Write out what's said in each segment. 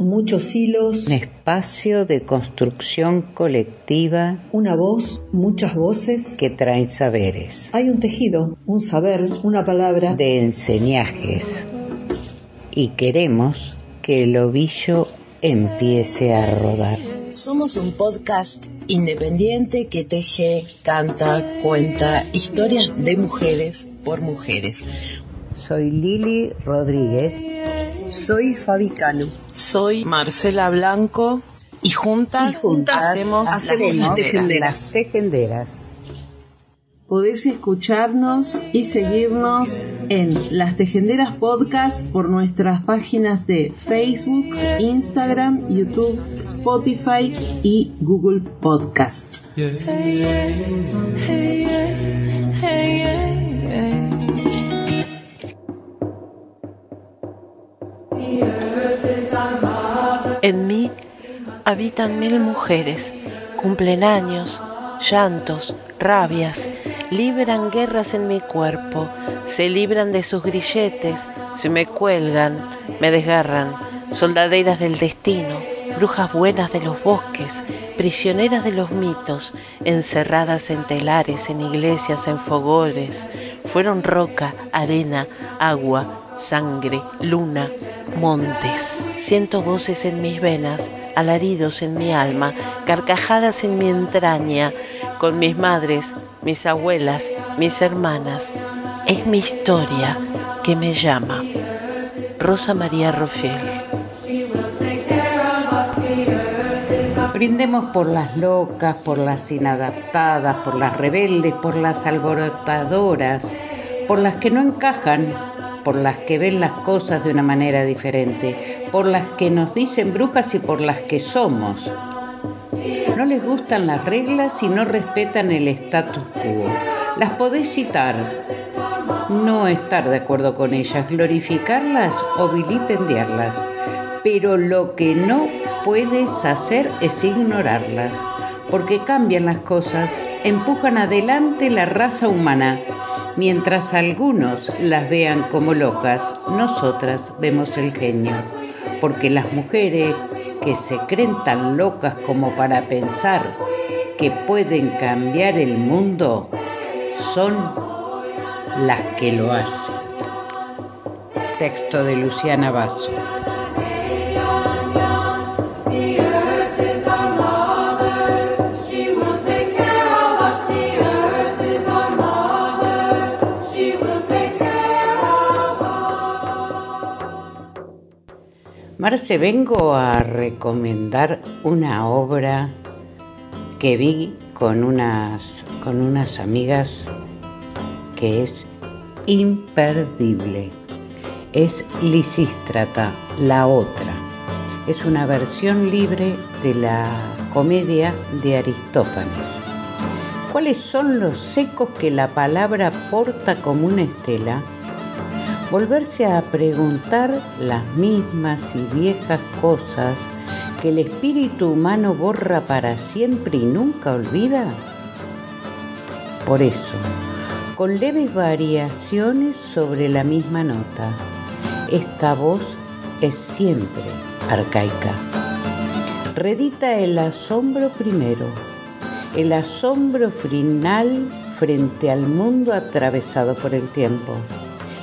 muchos hilos. Un espacio de construcción colectiva. Una voz, muchas voces. Que traen saberes. Hay un tejido, un saber, una palabra. De enseñajes. Y queremos que el ovillo empiece a rodar. Somos un podcast independiente que teje, canta, cuenta historias de mujeres por mujeres. Soy Lili Rodríguez. Soy Fabi Cano. Soy Marcela Blanco y juntas, hacemos, las tejenderas. Podés escucharnos y seguirnos en Las Tejenderas Podcast por nuestras páginas de Facebook, Instagram, YouTube, Spotify y Google Podcast. En mí habitan mil mujeres, cumplen años, llantos, rabias, libran guerras en mi cuerpo, se libran de sus grilletes, se me cuelgan, me desgarran, soldaderas del destino, brujas buenas de los bosques, prisioneras de los mitos, encerradas en telares, en iglesias, en fogones, fueron roca, arena, agua, sangre, luna, montes. Siento voces en mis venas, alaridos en mi alma, carcajadas en mi entraña, con mis madres, mis abuelas, mis hermanas. Es mi historia que me llama. Rosa María Rofiel. Brindemos por las locas, por las inadaptadas, por las rebeldes, por las alborotadoras, por las que no encajan, por las que ven las cosas de una manera diferente, por las que nos dicen brujas y por las que somos. No les gustan las reglas y no respetan el status quo. Las podés citar, no estar de acuerdo con ellas, glorificarlas o vilipendiarlas, pero lo que no puedes hacer es ignorarlas, porque cambian las cosas, empujan adelante la raza humana. Mientras algunos las vean como locas, nosotras vemos el genio, porque las mujeres que se creen tan locas como para pensar que pueden cambiar el mundo son las que lo hacen. Texto de Luciana Basso. Marce, vengo a recomendar una obra que vi con unas, con unas amigas que es imperdible. Es Lisístrata, la otra. Es una versión libre de la comedia de Aristófanes. ¿Cuáles son los secos que la palabra porta como una estela? Volverse a preguntar las mismas y viejas cosas que el espíritu humano borra para siempre y nunca olvida? Por eso, con leves variaciones sobre la misma nota, esta voz es siempre arcaica. Redita el asombro primero, el asombro final frente al mundo atravesado por el tiempo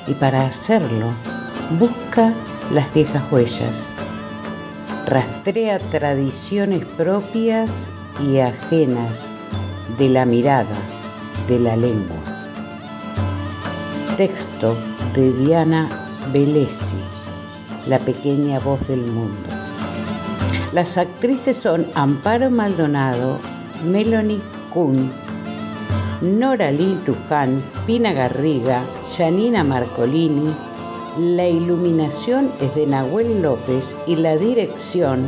y para hacerlo busca las viejas huellas, rastrea tradiciones propias y ajenas de la mirada, de la lengua. Texto de Diana Velesi, La pequeña voz del mundo. Las actrices son Amparo Maldonado, Melanie Kuhn, Nora Luján, Pina Garriga, Janina Marcolini. La iluminación es de Nahuel López y la dirección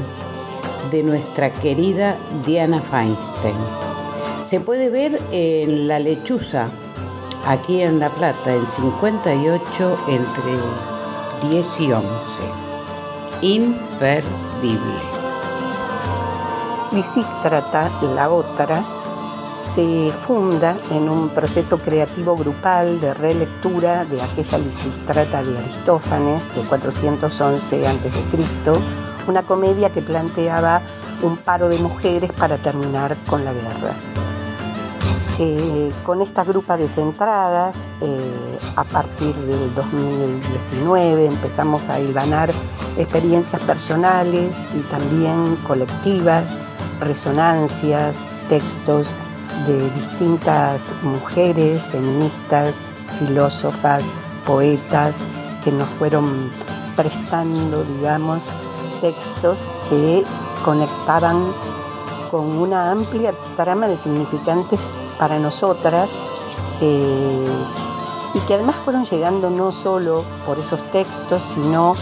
de nuestra querida Diana Feinstein. Se puede ver en La Lechuza, aquí en La Plata, en 58 entre 10 y 11. Imperdible. Lisístrata, la otra, se funda en un proceso creativo grupal de relectura de aquella Lisistrata de Aristófanes de 411 a.C., una comedia que planteaba un paro de mujeres para terminar con la guerra. Eh, con esta grupa de centradas, eh, a partir del 2019 empezamos a hilvanar experiencias personales y también colectivas, resonancias, textos de distintas mujeres, feministas, filósofas, poetas, que nos fueron prestando, digamos, textos que conectaban con una amplia trama de significantes para nosotras eh, y que además fueron llegando no solo por esos textos, sino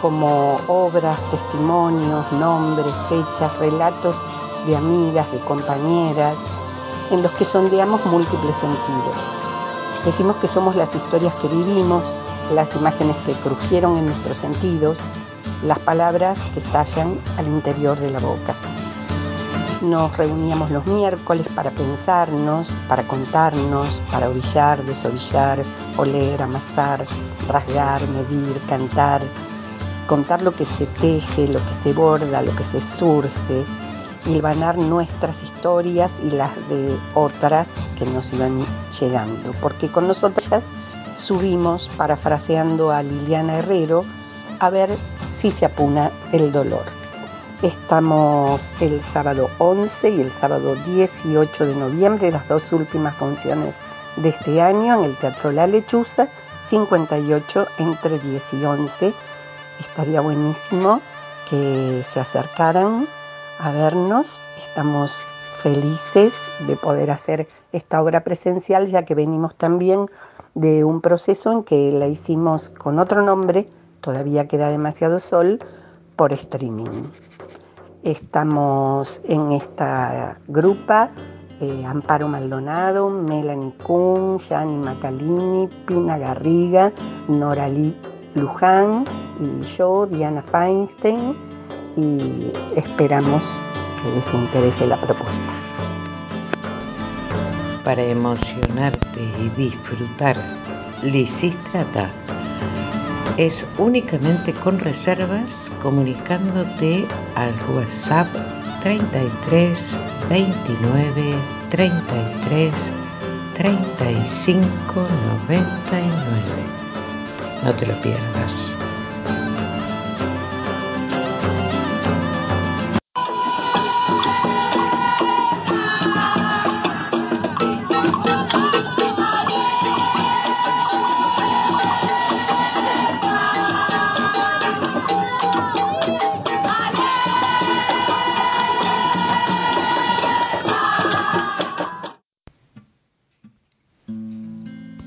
como obras, testimonios, nombres, fechas, relatos de amigas, de compañeras, en los que sondeamos múltiples sentidos. Decimos que somos las historias que vivimos, las imágenes que crujieron en nuestros sentidos, las palabras que estallan al interior de la boca. Nos reuníamos los miércoles para pensarnos, para contarnos, para orillar, desorillar, oler, amasar, rasgar, medir, cantar, contar lo que se teje, lo que se borda, lo que se surce, hilvanar nuestras historias y las de otras que nos iban llegando, porque con nosotras subimos, parafraseando a Liliana Herrero, a ver si se apuna el dolor. Estamos el sábado 11 y el sábado 18 de noviembre, las dos últimas funciones de este año en el Teatro La Lechuza, 58 entre 10 y 11. Estaría buenísimo que se acercaran a vernos. Estamos felices de poder hacer esta obra presencial, ya que venimos también de un proceso en que la hicimos con otro nombre, todavía queda demasiado sol, por streaming. Estamos en esta grupa eh, Amparo Maldonado, Melanie Kuhn, Yani Macalini, Pina Garriga, Noralí Luján y yo, Diana Feinstein y esperamos que les interese la propuesta. Para emocionarte y disfrutar Lisístrata es únicamente con reservas comunicándote al WhatsApp 33 29 33 35 99. No te lo pierdas.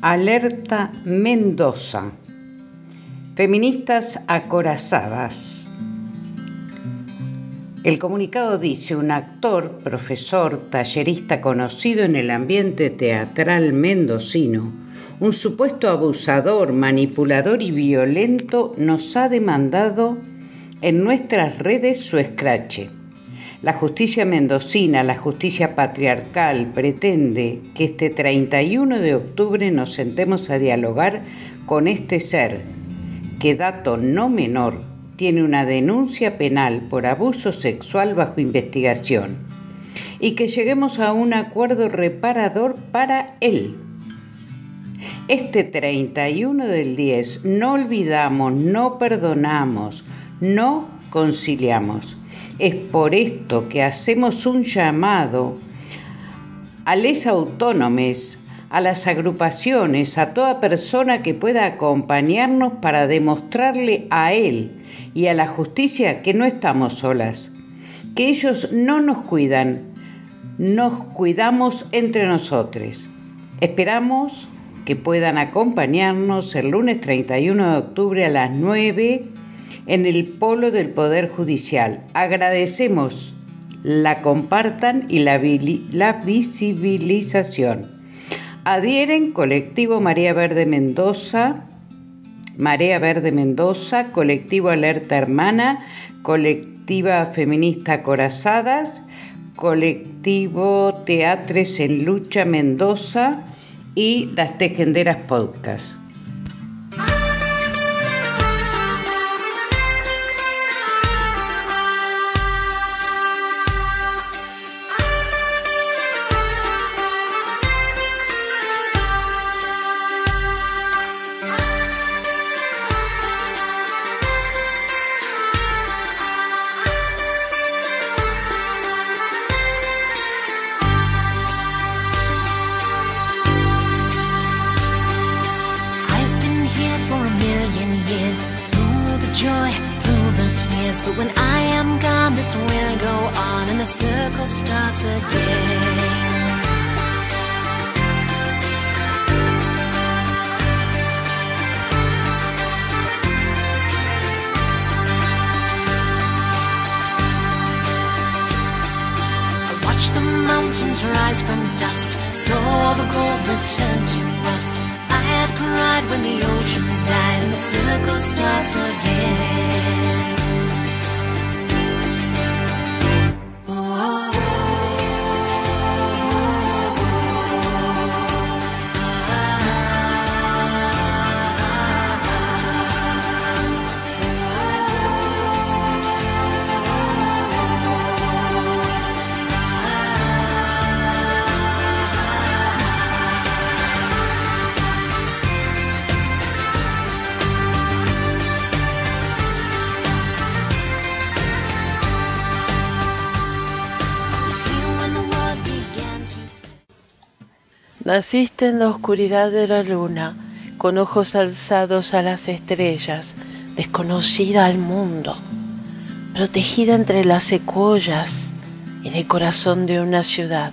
Alerta Mendoza. Feministas acorazadas. El comunicado dice, un actor, profesor, tallerista conocido en el ambiente teatral mendocino, un supuesto abusador, manipulador y violento, nos ha demandado en nuestras redes su escrache. La justicia mendocina, la justicia patriarcal, pretende que este 31 de octubre nos sentemos a dialogar con este ser, que dato no menor, tiene una denuncia penal por abuso sexual bajo investigación, y que lleguemos a un acuerdo reparador para él. Este 31 del 10 no olvidamos, no perdonamos, no conciliamos es por esto que hacemos un llamado a les autónomes, a las agrupaciones, a toda persona que pueda acompañarnos para demostrarle a él y a la justicia que no estamos solas, que ellos no nos cuidan, nos cuidamos entre nosotros. Esperamos que puedan acompañarnos el lunes 31 de octubre a las 9 en el polo del Poder Judicial. Agradecemos la compartan y la, visibilización. Adhieren Colectivo María Verde Mendoza, Marea Verde Mendoza, Colectivo Alerta Hermana, Colectiva Feminista Corazadas, Colectivo Teatres en Lucha Mendoza y Las Tejenderas Podcast. But when I am gone, this will go on and the circle starts again. Watch the mountains rise from dust, saw the gold return to rust. I had cried when the oceans died and the circle starts again. Naciste en la oscuridad de la luna, con ojos alzados a las estrellas, desconocida al mundo, protegida entre las secuoyas, en el corazón de una ciudad.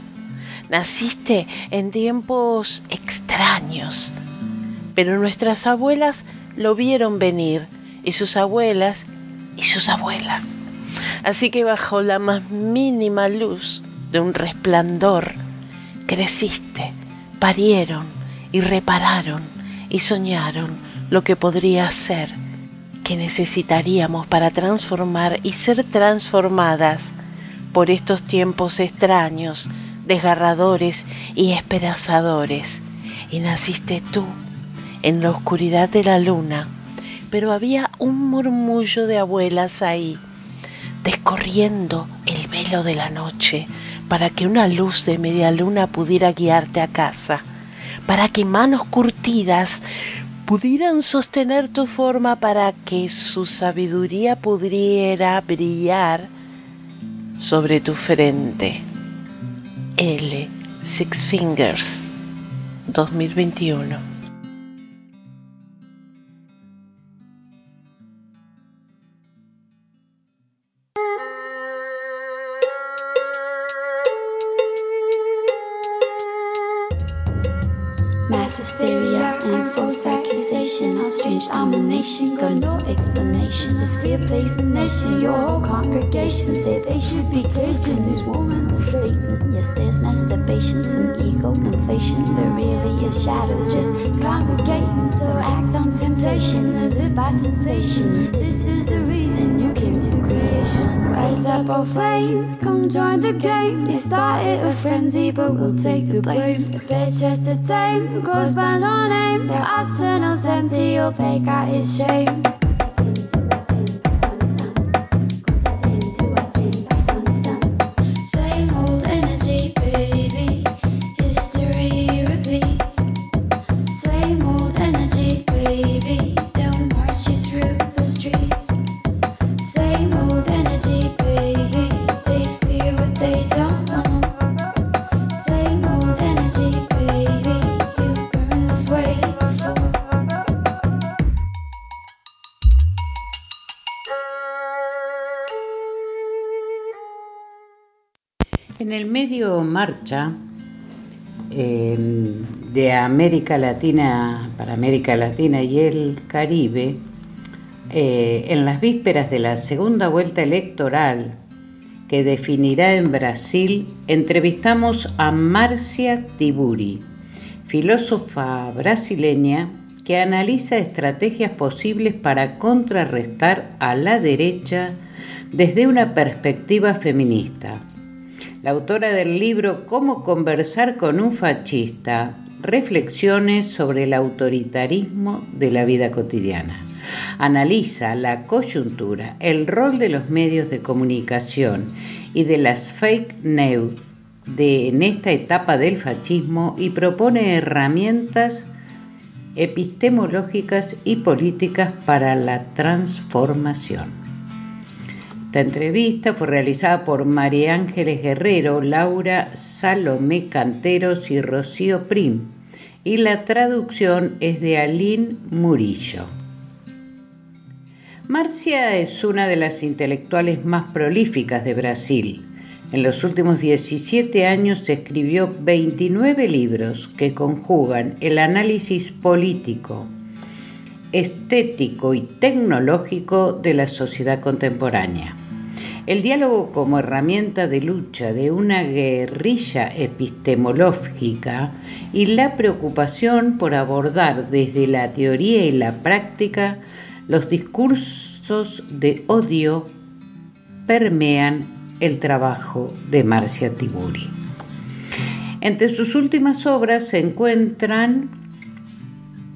Naciste en tiempos extraños, pero nuestras abuelas lo vieron venir, y sus abuelas, y sus abuelas. Así que bajo la más mínima luz de un resplandor, creciste, parieron y repararon y soñaron lo que podría ser, que necesitaríamos para transformar y ser transformadas por estos tiempos extraños, desgarradores y esperanzadores. Y naciste tú en la oscuridad de la luna, pero había un murmullo de abuelas ahí, descorriendo el velo de la noche para que una luz de media luna pudiera guiarte a casa, para que manos curtidas pudieran sostener tu forma para que su sabiduría pudiera brillar sobre tu frente. L. Six Fingers 2021 hysteria and false accusation of strange domination. Got no explanation. This fear plays the nation. Your whole congregation say they should be caging this woman with Satan. Yes, there's masturbation, some ego inflation, but really it's shadows just congregating. So act on temptation and live by sensation. This is the reason you came to creation. Rise up, oh flame, come join the game. They started a frenzy, but we'll take the blame. The bitch has the who goes by no name. Their arsenal's empty, all they got is shame. En el medio marcha eh, de América Latina para América Latina y el Caribe, eh, en las vísperas de la segunda vuelta electoral que definirá en Brasil, entrevistamos a Marcia Tiburi, filósofa brasileña que analiza estrategias posibles para contrarrestar a la derecha desde una perspectiva feminista. La autora del libro Cómo conversar con un fascista, reflexiones sobre el autoritarismo de la vida cotidiana. Analiza la coyuntura, el rol de los medios de comunicación y de las fake news de, en esta etapa del fascismo y propone herramientas epistemológicas y políticas para la transformación. Esta entrevista fue realizada por María Ángeles Guerrero, Laura Salomé Canteros y Rocío Prim, y la traducción es de Aline Murillo. Marcia es una de las intelectuales más prolíficas de Brasil. En los últimos 17 años escribió 29 libros que conjugan el análisis político, estético y tecnológico de la sociedad contemporánea. El diálogo como herramienta de lucha de una guerrilla epistemológica y la preocupación por abordar desde la teoría y la práctica los discursos de odio permean el trabajo de Marcia Tiburi. Entre sus últimas obras se encuentran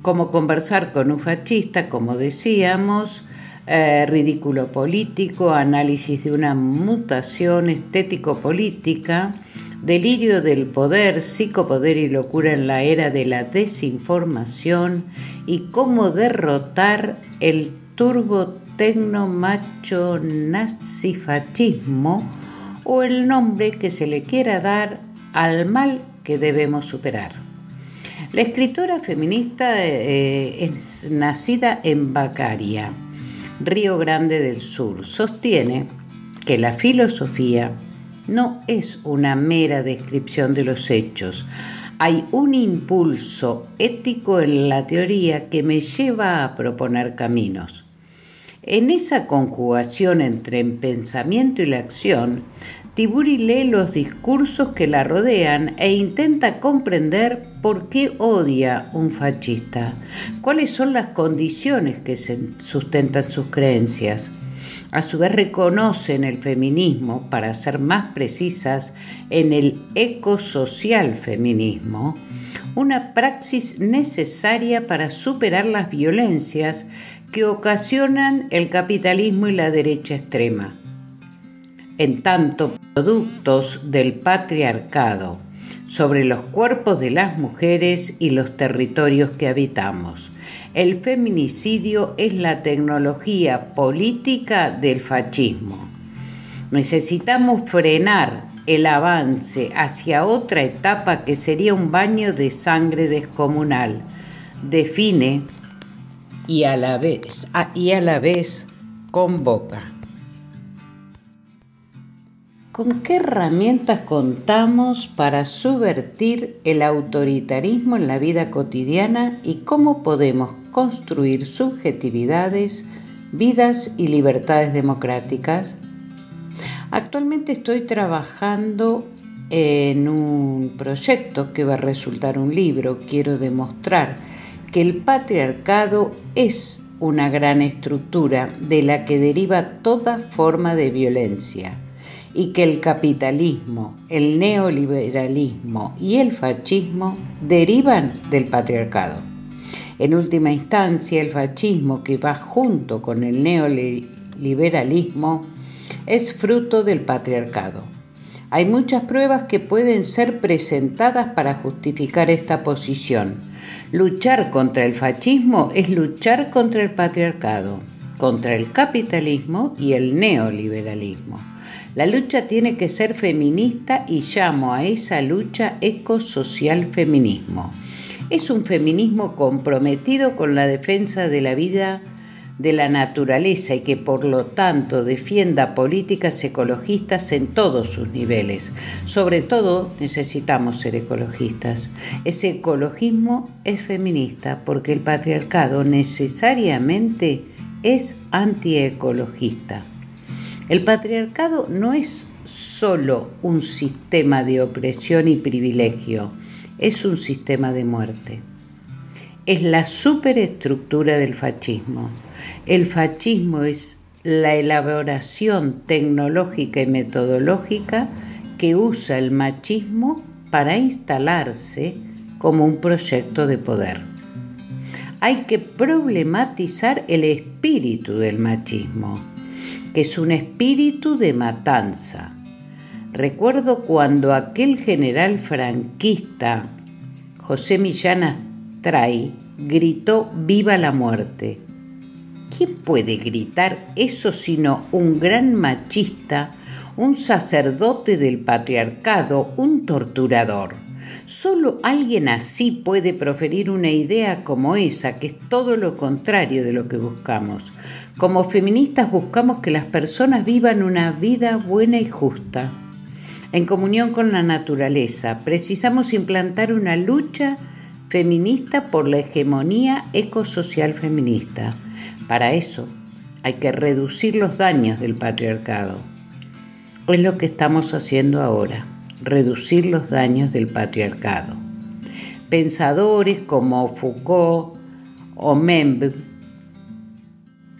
Cómo conversar con un fascista, como decíamos, eh, Ridículo político, Análisis de una mutación estético-política, Delirio del poder, psicopoder y locura en la era de la desinformación y cómo derrotar el turbo tecnomacho nazifascismo o el nombre que se le quiera dar al mal que debemos superar. La escritora feminista eh, es nacida en Bacaria, Río Grande del Sur. Sostiene que la filosofía no es una mera descripción de los hechos. Hay un impulso ético en la teoría que me lleva a proponer caminos. En esa conjugación entre el pensamiento y la acción, Tiburi lee los discursos que la rodean e intenta comprender por qué odia un fascista, cuáles son las condiciones que sustentan sus creencias. A su vez reconocen el feminismo, para ser más precisas, en el ecosocial feminismo, una praxis necesaria para superar las violencias que ocasionan el capitalismo y la derecha extrema. En tanto, productos del patriarcado sobre los cuerpos de las mujeres y los territorios que habitamos. El feminicidio es la tecnología política del fascismo. Necesitamos frenar el avance hacia otra etapa que sería un baño de sangre descomunal. Define y a la vez, y a la vez convoca. ¿Con qué herramientas contamos para subvertir el autoritarismo en la vida cotidiana y cómo podemos construir subjetividades, vidas y libertades democráticas? Actualmente estoy trabajando en un proyecto que va a resultar un libro. Quiero demostrar que el patriarcado es una gran estructura de la que deriva toda forma de violencia y que el capitalismo, el neoliberalismo y el fascismo derivan del patriarcado. En última instancia, el fascismo que va junto con el neoliberalismo es fruto del patriarcado. Hay muchas pruebas que pueden ser presentadas para justificar esta posición. Luchar contra el fascismo es luchar contra el patriarcado, contra el capitalismo y el neoliberalismo. La lucha tiene que ser feminista y llamo a esa lucha ecosocial feminismo. Es un feminismo comprometido con la defensa de la vida de la naturaleza y que por lo tanto defienda políticas ecologistas en todos sus niveles. Sobre todo necesitamos ser ecologistas. Ese ecologismo es feminista porque el patriarcado necesariamente es antiecologista. El patriarcado no es solo un sistema de opresión y privilegio, es un sistema de muerte. Es la superestructura del fascismo. El fascismo es la elaboración tecnológica y metodológica que usa el machismo para instalarse como un proyecto de poder. Hay que problematizar el espíritu del machismo que es un espíritu de matanza. Recuerdo cuando aquel general franquista, José Millán Astray, gritó Viva la muerte. ¿Quién puede gritar eso sino un gran machista, un sacerdote del patriarcado, un torturador? Solo alguien así puede proferir una idea como esa, que es todo lo contrario de lo que buscamos. Como feministas buscamos que las personas vivan una vida buena y justa. En comunión con la naturaleza, precisamos implantar una lucha feminista por la hegemonía ecosocial feminista. Para eso hay que reducir los daños del patriarcado. Es lo que estamos haciendo ahora, reducir los daños del patriarcado. Pensadores como Foucault o Membe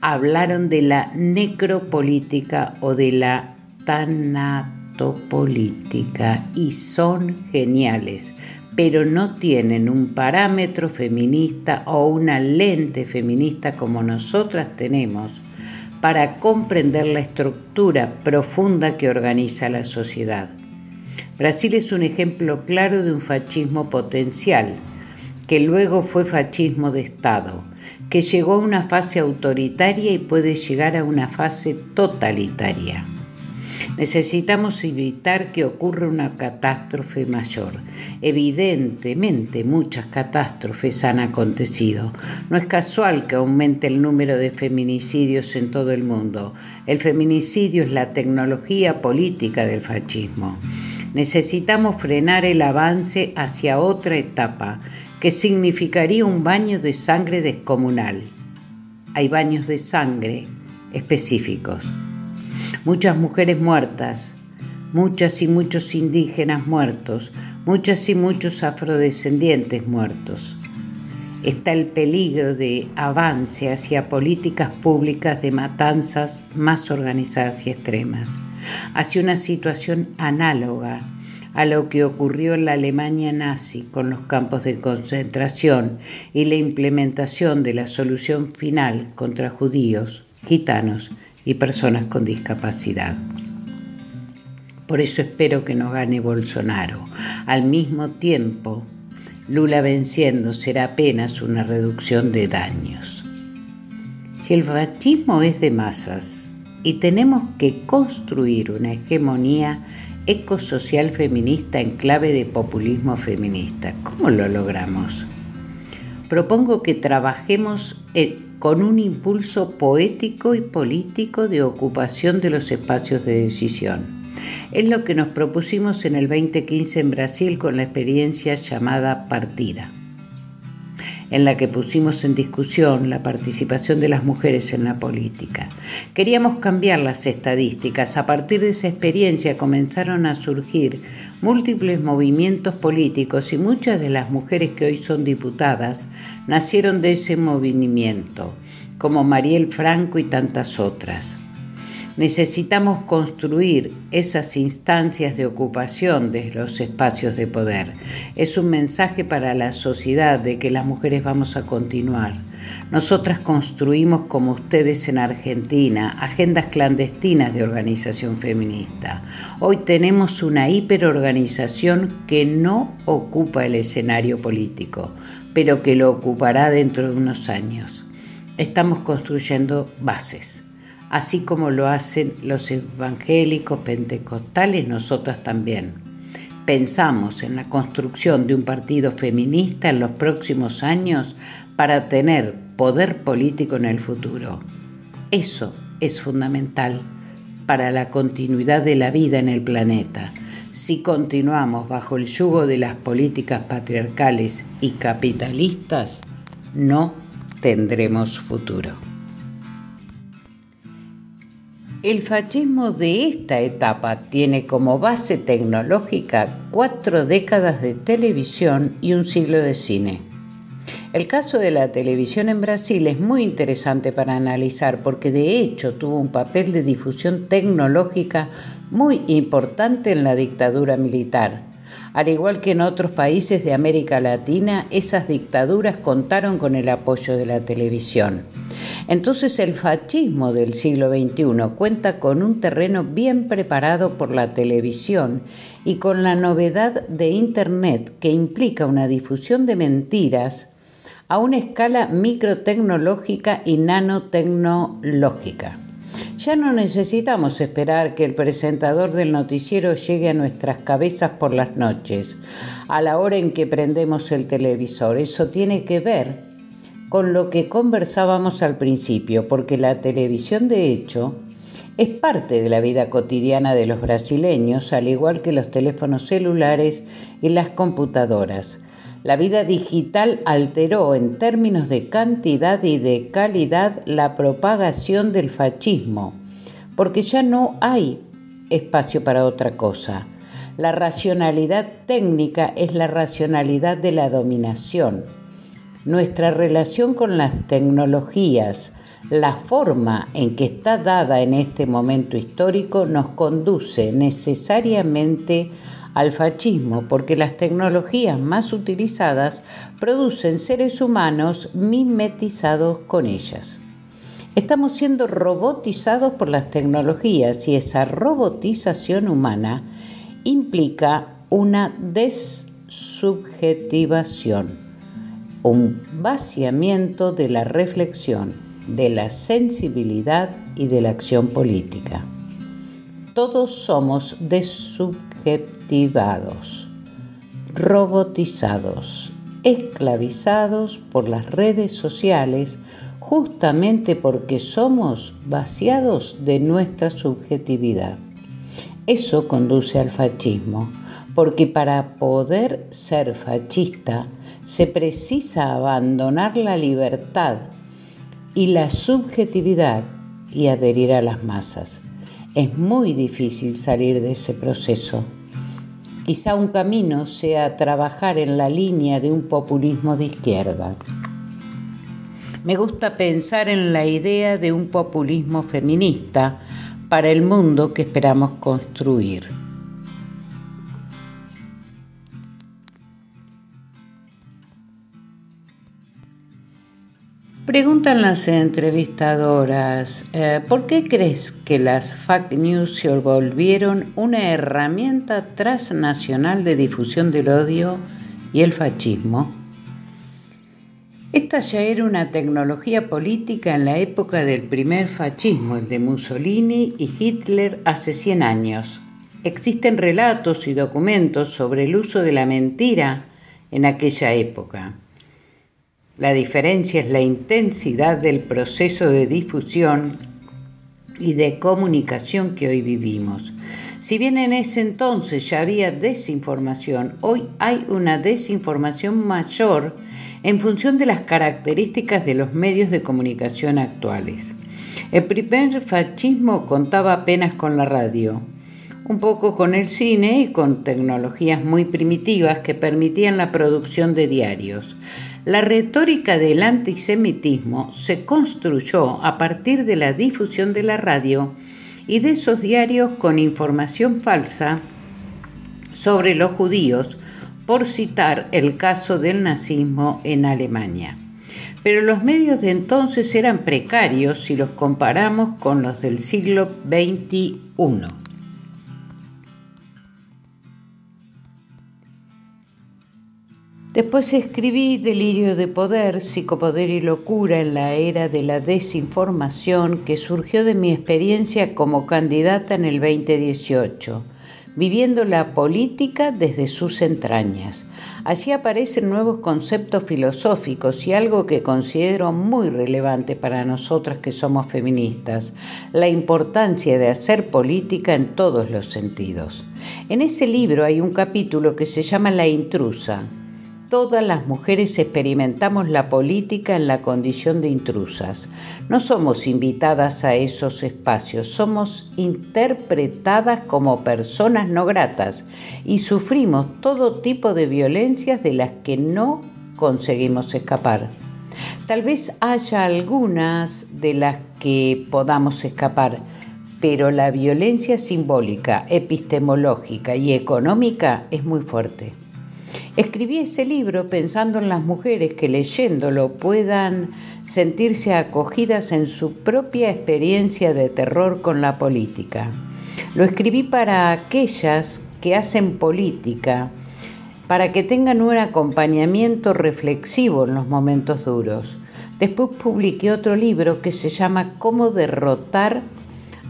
hablaron de la necropolítica o de la tanatopolítica y son geniales, pero no tienen un parámetro feminista o una lente feminista como nosotras tenemos para comprender la estructura profunda que organiza la sociedad. Brasil es un ejemplo claro de un fascismo potencial, que luego fue fascismo de Estado, que llegó a una fase autoritaria y puede llegar a una fase totalitaria. Necesitamos evitar que ocurra una catástrofe mayor. Evidentemente muchas catástrofes han acontecido. No es casual que aumente el número de feminicidios en todo el mundo. El feminicidio es la tecnología política del fascismo. Necesitamos frenar el avance hacia otra etapa, que significaría un baño de sangre descomunal. Hay baños de sangre específicos muchas mujeres muertas, muchas y muchos indígenas muertos, muchas y muchos afrodescendientes muertos. Está el peligro de avance hacia políticas públicas de matanzas más organizadas y extremas, hacia una situación análoga a lo que ocurrió en la Alemania nazi con los campos de concentración y la implementación de la solución final contra judíos, gitanos y personas con discapacidad. Por eso espero que no gane Bolsonaro. Al mismo tiempo, Lula venciendo será apenas una reducción de daños. Si el fascismo es de masas y tenemos que construir una hegemonía ecosocial feminista en clave de populismo feminista, ¿cómo lo logramos? Propongo que trabajemos en con un impulso poético y político de ocupación de los espacios de decisión. Es lo que nos propusimos en el 2015 en Brasil con la experiencia llamada Partida en la que pusimos en discusión la participación de las mujeres en la política. Queríamos cambiar las estadísticas. A partir de esa experiencia comenzaron a surgir múltiples movimientos políticos y muchas de las mujeres que hoy son diputadas nacieron de ese movimiento, como Mariel Franco y tantas otras. Necesitamos construir esas instancias de ocupación de los espacios de poder. Es un mensaje para la sociedad de que las mujeres vamos a continuar. Nosotras construimos, como ustedes en Argentina, agendas clandestinas de organización feminista. Hoy tenemos una hiperorganización que no ocupa el escenario político, pero que lo ocupará dentro de unos años. Estamos construyendo bases así como lo hacen los evangélicos pentecostales, nosotras también. Pensamos en la construcción de un partido feminista en los próximos años para tener poder político en el futuro. Eso es fundamental para la continuidad de la vida en el planeta. Si continuamos bajo el yugo de las políticas patriarcales y capitalistas, no tendremos futuro. El fascismo de esta etapa tiene como base tecnológica cuatro décadas de televisión y un siglo de cine. El caso de la televisión en Brasil es muy interesante para analizar porque de hecho tuvo un papel de difusión tecnológica muy importante en la dictadura militar. Al igual que en otros países de América Latina, esas dictaduras contaron con el apoyo de la televisión. Entonces el fascismo del siglo XXI cuenta con un terreno bien preparado por la televisión y con la novedad de Internet que implica una difusión de mentiras a una escala microtecnológica y nanotecnológica. Ya no necesitamos esperar que el presentador del noticiero llegue a nuestras cabezas por las noches, a la hora en que prendemos el televisor. Eso tiene que ver con lo que conversábamos al principio, porque la televisión de hecho es parte de la vida cotidiana de los brasileños, al igual que los teléfonos celulares y las computadoras. La vida digital alteró en términos de cantidad y de calidad la propagación del fascismo, porque ya no hay espacio para otra cosa. La racionalidad técnica es la racionalidad de la dominación. Nuestra relación con las tecnologías, la forma en que está dada en este momento histórico nos conduce necesariamente al fascismo porque las tecnologías más utilizadas producen seres humanos mimetizados con ellas. Estamos siendo robotizados por las tecnologías y esa robotización humana implica una desubjetivación, un vaciamiento de la reflexión, de la sensibilidad y de la acción política. Todos somos desubjetivados, robotizados, esclavizados por las redes sociales justamente porque somos vaciados de nuestra subjetividad. Eso conduce al fascismo, porque para poder ser fascista se precisa abandonar la libertad y la subjetividad y adherir a las masas. Es muy difícil salir de ese proceso. Quizá un camino sea trabajar en la línea de un populismo de izquierda. Me gusta pensar en la idea de un populismo feminista para el mundo que esperamos construir. Preguntan las entrevistadoras, eh, ¿por qué crees que las fake news se volvieron una herramienta transnacional de difusión del odio y el fascismo? Esta ya era una tecnología política en la época del primer fascismo, el de Mussolini y Hitler hace 100 años. Existen relatos y documentos sobre el uso de la mentira en aquella época. La diferencia es la intensidad del proceso de difusión y de comunicación que hoy vivimos. Si bien en ese entonces ya había desinformación, hoy hay una desinformación mayor en función de las características de los medios de comunicación actuales. El primer fascismo contaba apenas con la radio, un poco con el cine y con tecnologías muy primitivas que permitían la producción de diarios. La retórica del antisemitismo se construyó a partir de la difusión de la radio y de esos diarios con información falsa sobre los judíos, por citar el caso del nazismo en Alemania. Pero los medios de entonces eran precarios si los comparamos con los del siglo XXI. Después escribí Delirio de Poder, Psicopoder y Locura en la era de la desinformación que surgió de mi experiencia como candidata en el 2018, viviendo la política desde sus entrañas. Allí aparecen nuevos conceptos filosóficos y algo que considero muy relevante para nosotras que somos feministas, la importancia de hacer política en todos los sentidos. En ese libro hay un capítulo que se llama La intrusa Todas las mujeres experimentamos la política en la condición de intrusas. No somos invitadas a esos espacios, somos interpretadas como personas no gratas y sufrimos todo tipo de violencias de las que no conseguimos escapar. Tal vez haya algunas de las que podamos escapar, pero la violencia simbólica, epistemológica y económica es muy fuerte. Escribí ese libro pensando en las mujeres que leyéndolo puedan sentirse acogidas en su propia experiencia de terror con la política. Lo escribí para aquellas que hacen política, para que tengan un acompañamiento reflexivo en los momentos duros. Después publiqué otro libro que se llama Cómo derrotar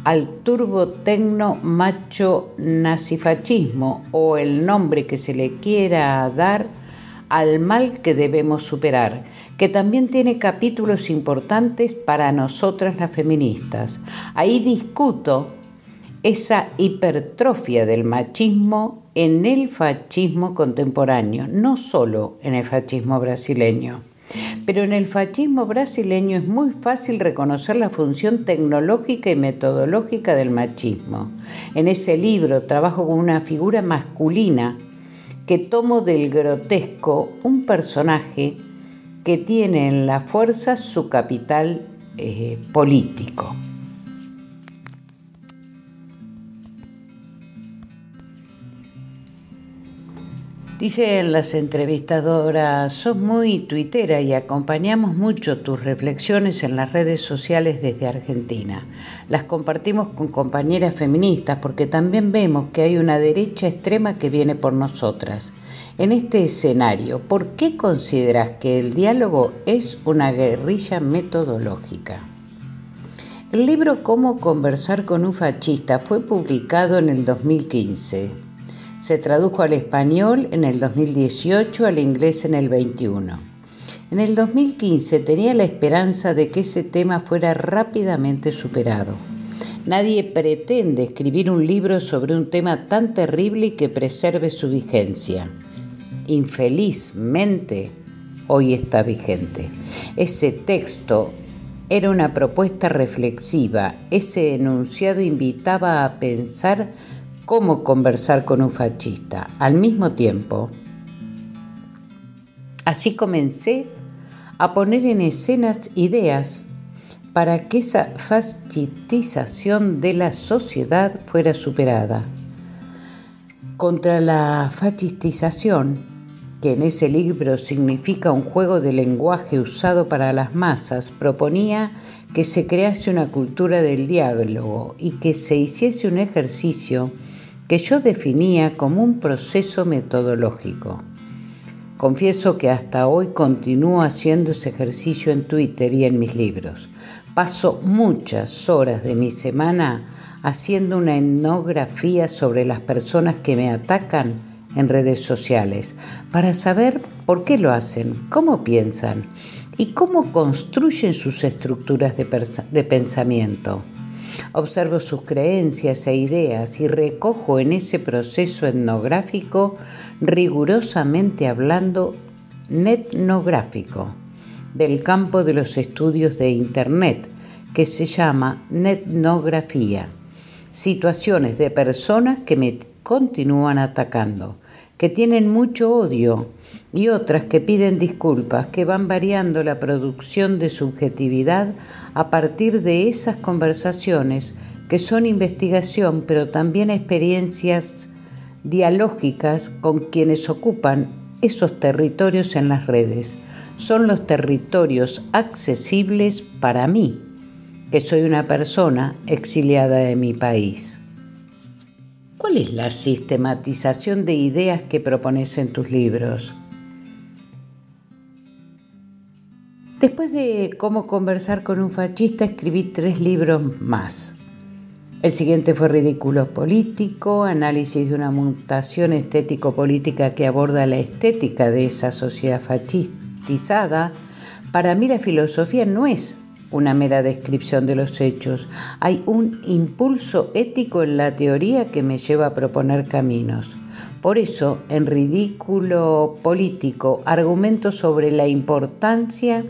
al turbotecno macho nazifascismo o el nombre que se le quiera dar al mal que debemos superar, que también tiene capítulos importantes para nosotras las feministas. Ahí discuto esa hipertrofia del machismo en el fascismo contemporáneo, no solo en el fascismo brasileño. Pero en el fascismo brasileño es muy fácil reconocer la función tecnológica y metodológica del machismo. En ese libro trabajo con una figura masculina que tomo del grotesco un personaje que tiene en la fuerza su capital eh, político. Dicen las entrevistadoras, sos muy tuitera y acompañamos mucho tus reflexiones en las redes sociales desde Argentina. Las compartimos con compañeras feministas porque también vemos que hay una derecha extrema que viene por nosotras. En este escenario, ¿por qué consideras que el diálogo es una guerrilla metodológica? El libro Cómo conversar con un fascista fue publicado en el 2015 se tradujo al español en el 2018, al inglés en el 21. En el 2015 tenía la esperanza de que ese tema fuera rápidamente superado. Nadie pretende escribir un libro sobre un tema tan terrible y que preserve su vigencia. Infelizmente, hoy está vigente. Ese texto era una propuesta reflexiva, ese enunciado invitaba a pensar cómo conversar con un fascista. Al mismo tiempo, así comencé a poner en escenas ideas para que esa fascistización de la sociedad fuera superada. Contra la fascistización, que en ese libro significa un juego de lenguaje usado para las masas, proponía que se crease una cultura del diálogo y que se hiciese un ejercicio que yo definía como un proceso metodológico. Confieso que hasta hoy continúo haciendo ese ejercicio en Twitter y en mis libros. Paso muchas horas de mi semana haciendo una etnografía sobre las personas que me atacan en redes sociales para saber por qué lo hacen, cómo piensan y cómo construyen sus estructuras de, de pensamiento. Observo sus creencias e ideas y recojo en ese proceso etnográfico, rigurosamente hablando, netnográfico, del campo de los estudios de Internet, que se llama netnografía. Situaciones de personas que me continúan atacando, que tienen mucho odio y otras que piden disculpas, que van variando la producción de subjetividad a partir de esas conversaciones que son investigación, pero también experiencias dialógicas con quienes ocupan esos territorios en las redes. Son los territorios accesibles para mí, que soy una persona exiliada de mi país. ¿Cuál es la sistematización de ideas que propones en tus libros? Después de cómo conversar con un fascista, escribí tres libros más. El siguiente fue Ridículo Político, análisis de una mutación estético-política que aborda la estética de esa sociedad fascistizada. Para mí la filosofía no es una mera descripción de los hechos, hay un impulso ético en la teoría que me lleva a proponer caminos. Por eso, en Ridículo Político, argumento sobre la importancia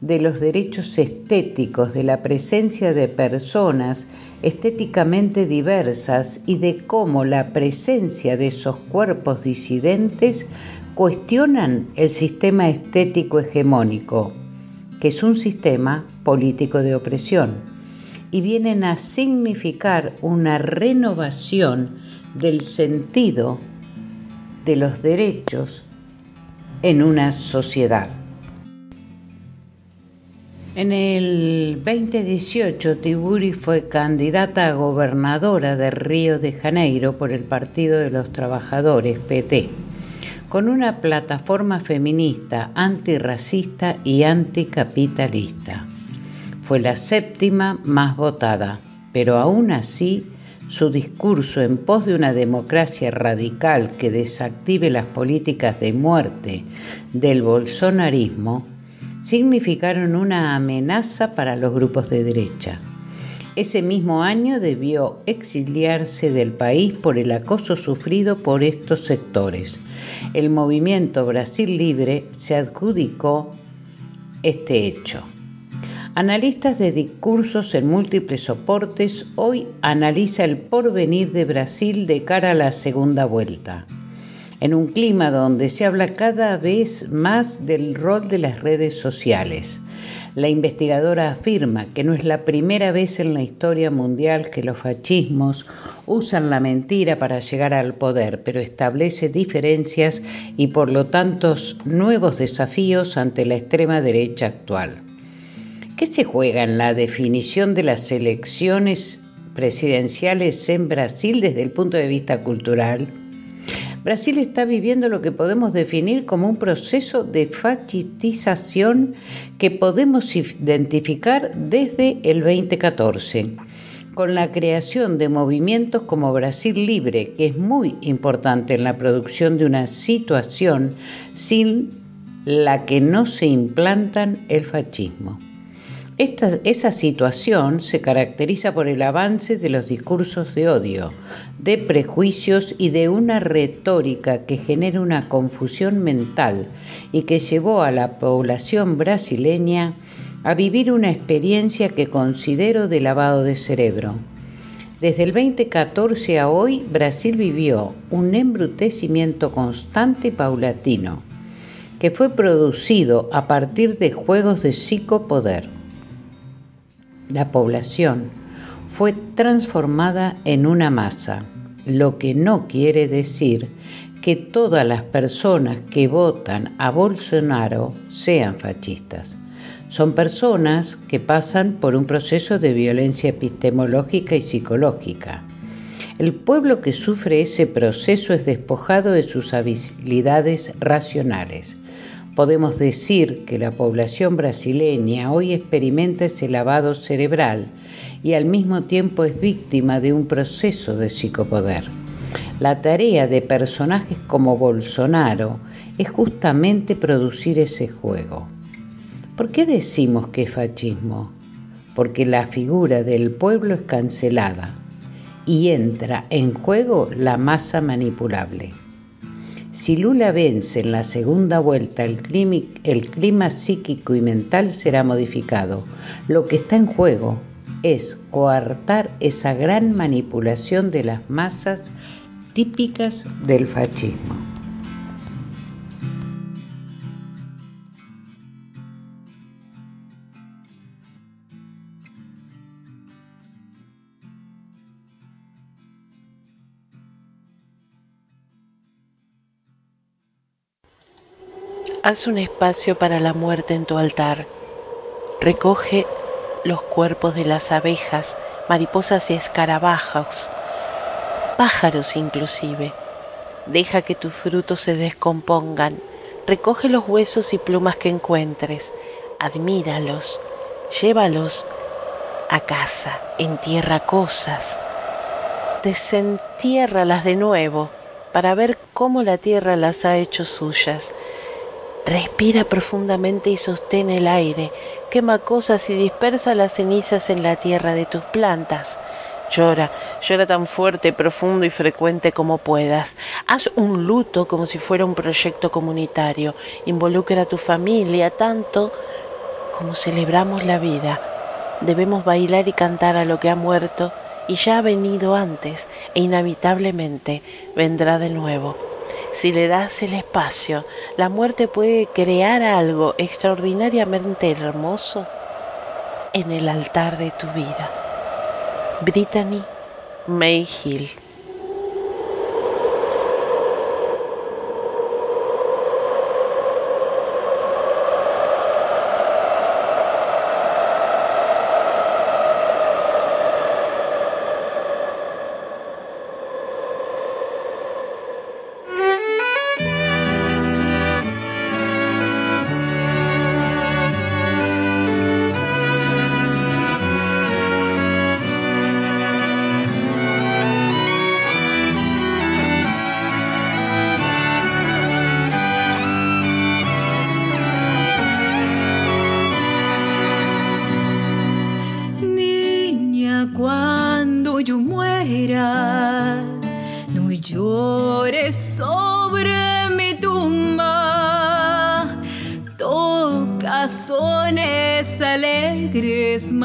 de los derechos estéticos, de la presencia de personas estéticamente diversas y de cómo la presencia de esos cuerpos disidentes cuestionan el sistema estético hegemónico, que es un sistema político de opresión, y vienen a significar una renovación del sentido de los derechos en una sociedad. En el 2018, Tiburi fue candidata a gobernadora de Río de Janeiro por el Partido de los Trabajadores, PT, con una plataforma feminista, antirracista y anticapitalista. Fue la séptima más votada. pero aún así su discurso en pos de una democracia radical que desactive las políticas de muerte del bolsonarismo significaron una amenaza para los grupos de derecha. Ese mismo año debió exiliarse del país por el acoso sufrido por estos sectores. El movimiento Brasil Libre se adjudicó este hecho. Analistas de discursos en múltiples soportes hoy analiza el porvenir de Brasil de cara a la segunda vuelta. En un clima donde se habla cada vez más del rol de las redes sociales. La investigadora afirma que no es la primera vez en la historia mundial que los fascismos usan la mentira para llegar al poder, pero establece diferencias y por lo tanto nuevos desafíos ante la extrema derecha actual. ¿Qué se juega en la definición de las elecciones presidenciales en Brasil desde el punto de vista cultural? Brasil está viviendo lo que podemos definir como un proceso de fascistización que podemos identificar desde el 2014, con la creación de movimientos como Brasil Libre, que es muy importante en la producción de una situación sin la que no se implantan el fascismo esa situación se caracteriza por el avance de los discursos de odio, de prejuicios y de una retórica que genera una confusión mental y que llevó a la población brasileña a vivir una experiencia que considero de lavado de cerebro. Desde el 2014 a hoy, Brasil vivió un embrutecimiento constante y paulatino, que fue producido a partir de juegos de psicopoder la población fue transformada en una masa, lo que no quiere decir que todas las personas que votan a Bolsonaro sean fascistas. Son personas que pasan por un proceso de violencia epistemológica y psicológica. El pueblo que sufre ese proceso es despojado de sus habilidades racionales, Podemos decir que la población brasileña hoy experimenta ese lavado cerebral y al mismo tiempo es víctima de un proceso de psicopoder. La tarea de personajes como Bolsonaro es justamente producir ese juego. ¿Por qué decimos que es fascismo? Porque la figura del pueblo es cancelada y entra en juego la masa manipulable. Si Lula vence en la segunda vuelta, el clima, psíquico y mental será modificado. Lo que está en juego es coartar esa gran manipulación de las masas típicas del fascismo. Haz un espacio para la muerte en tu altar. Recoge los cuerpos de las abejas, mariposas y escarabajos, pájaros inclusive. Deja que tus frutos se descompongan. Recoge los huesos y plumas que encuentres. Admíralos. Llévalos a casa. Entierra cosas. Desentiérralas de nuevo para ver cómo la tierra las ha hecho suyas Respira profundamente y sostén el aire. Quema cosas y dispersa las cenizas en la tierra de tus plantas. Llora, llora tan fuerte, profundo y frecuente como puedas. Haz un luto como si fuera un proyecto comunitario. Involucra a tu familia tanto como celebramos la vida. Debemos bailar y cantar a lo que ha muerto y ya ha venido antes e inevitablemente vendrá de nuevo. Si le das el espacio, la muerte puede crear algo extraordinariamente hermoso en el altar de tu vida. Brittany May Hill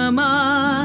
I'm on.